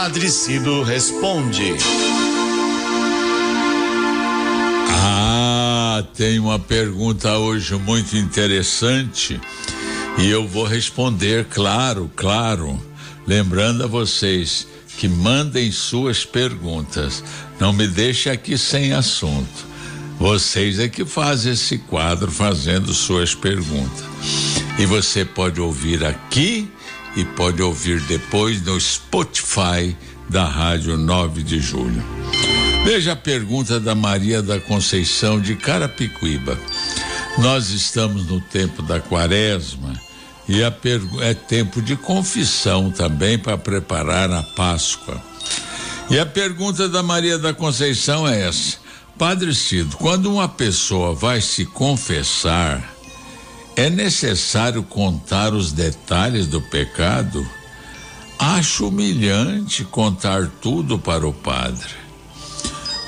Padre Cido responde. Ah, tem uma pergunta hoje muito interessante e eu vou responder, claro, claro. Lembrando a vocês que mandem suas perguntas. Não me deixe aqui sem assunto. Vocês é que fazem esse quadro fazendo suas perguntas. E você pode ouvir aqui e pode ouvir depois no Spotify da Rádio 9 de Julho. Veja a pergunta da Maria da Conceição de Carapicuíba. Nós estamos no tempo da quaresma e é tempo de confissão também para preparar a Páscoa. E a pergunta da Maria da Conceição é essa: Padre Cido, quando uma pessoa vai se confessar, é necessário contar os detalhes do pecado? Acho humilhante contar tudo para o padre.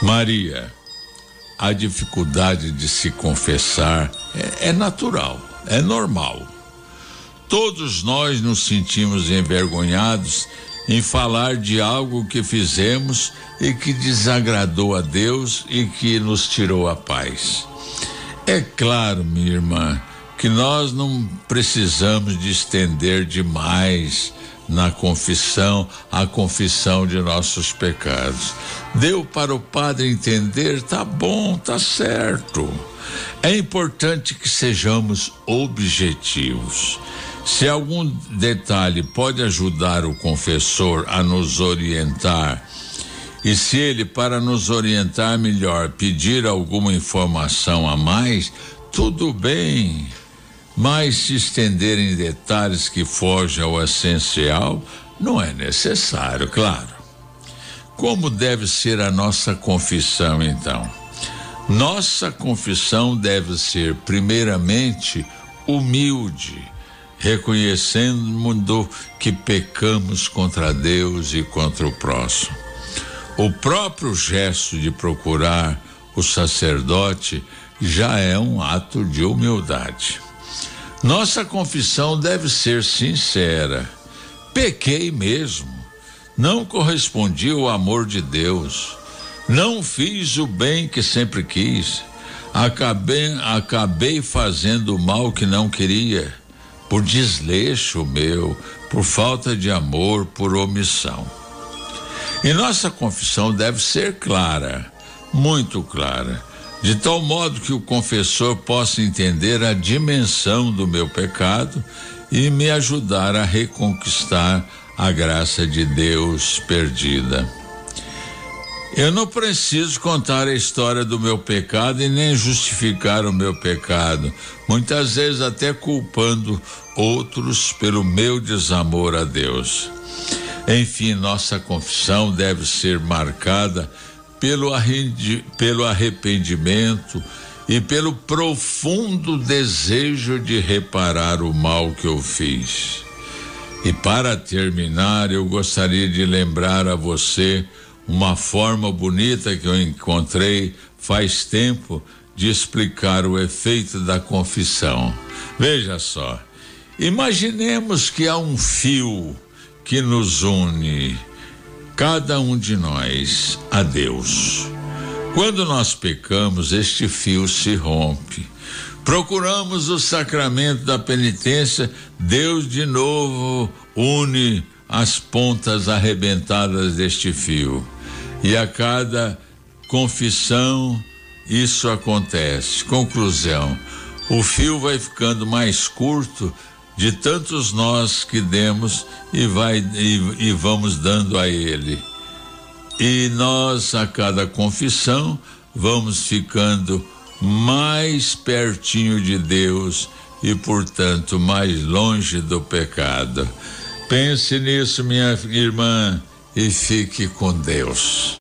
Maria, a dificuldade de se confessar é, é natural, é normal. Todos nós nos sentimos envergonhados em falar de algo que fizemos e que desagradou a Deus e que nos tirou a paz. É claro, minha irmã, que nós não precisamos de estender demais na confissão a confissão de nossos pecados. Deu para o padre entender, tá bom, tá certo. É importante que sejamos objetivos. Se algum detalhe pode ajudar o confessor a nos orientar, e se ele, para nos orientar melhor, pedir alguma informação a mais, tudo bem. Mas se estender em detalhes que fogem ao essencial, não é necessário, claro. Como deve ser a nossa confissão, então? Nossa confissão deve ser, primeiramente, humilde reconhecendo que pecamos contra Deus e contra o próximo. O próprio gesto de procurar o sacerdote já é um ato de humildade. Nossa confissão deve ser sincera. Pequei mesmo. Não correspondi ao amor de Deus. Não fiz o bem que sempre quis. Acabei, acabei fazendo o mal que não queria por desleixo meu, por falta de amor, por omissão. E nossa confissão deve ser clara, muito clara, de tal modo que o confessor possa entender a dimensão do meu pecado e me ajudar a reconquistar a graça de Deus perdida. Eu não preciso contar a história do meu pecado e nem justificar o meu pecado, muitas vezes até culpando outros pelo meu desamor a Deus. Enfim, nossa confissão deve ser marcada pelo, pelo arrependimento e pelo profundo desejo de reparar o mal que eu fiz. E para terminar, eu gostaria de lembrar a você uma forma bonita que eu encontrei faz tempo de explicar o efeito da confissão. Veja só, imaginemos que há um fio que nos une, cada um de nós, a Deus. Quando nós pecamos, este fio se rompe. Procuramos o sacramento da penitência, Deus de novo une as pontas arrebentadas deste fio. E a cada confissão isso acontece. Conclusão: o fio vai ficando mais curto de tantos nós que demos e vai e, e vamos dando a ele. E nós a cada confissão vamos ficando mais pertinho de Deus e, portanto, mais longe do pecado. Pense nisso, minha irmã e fique com Deus.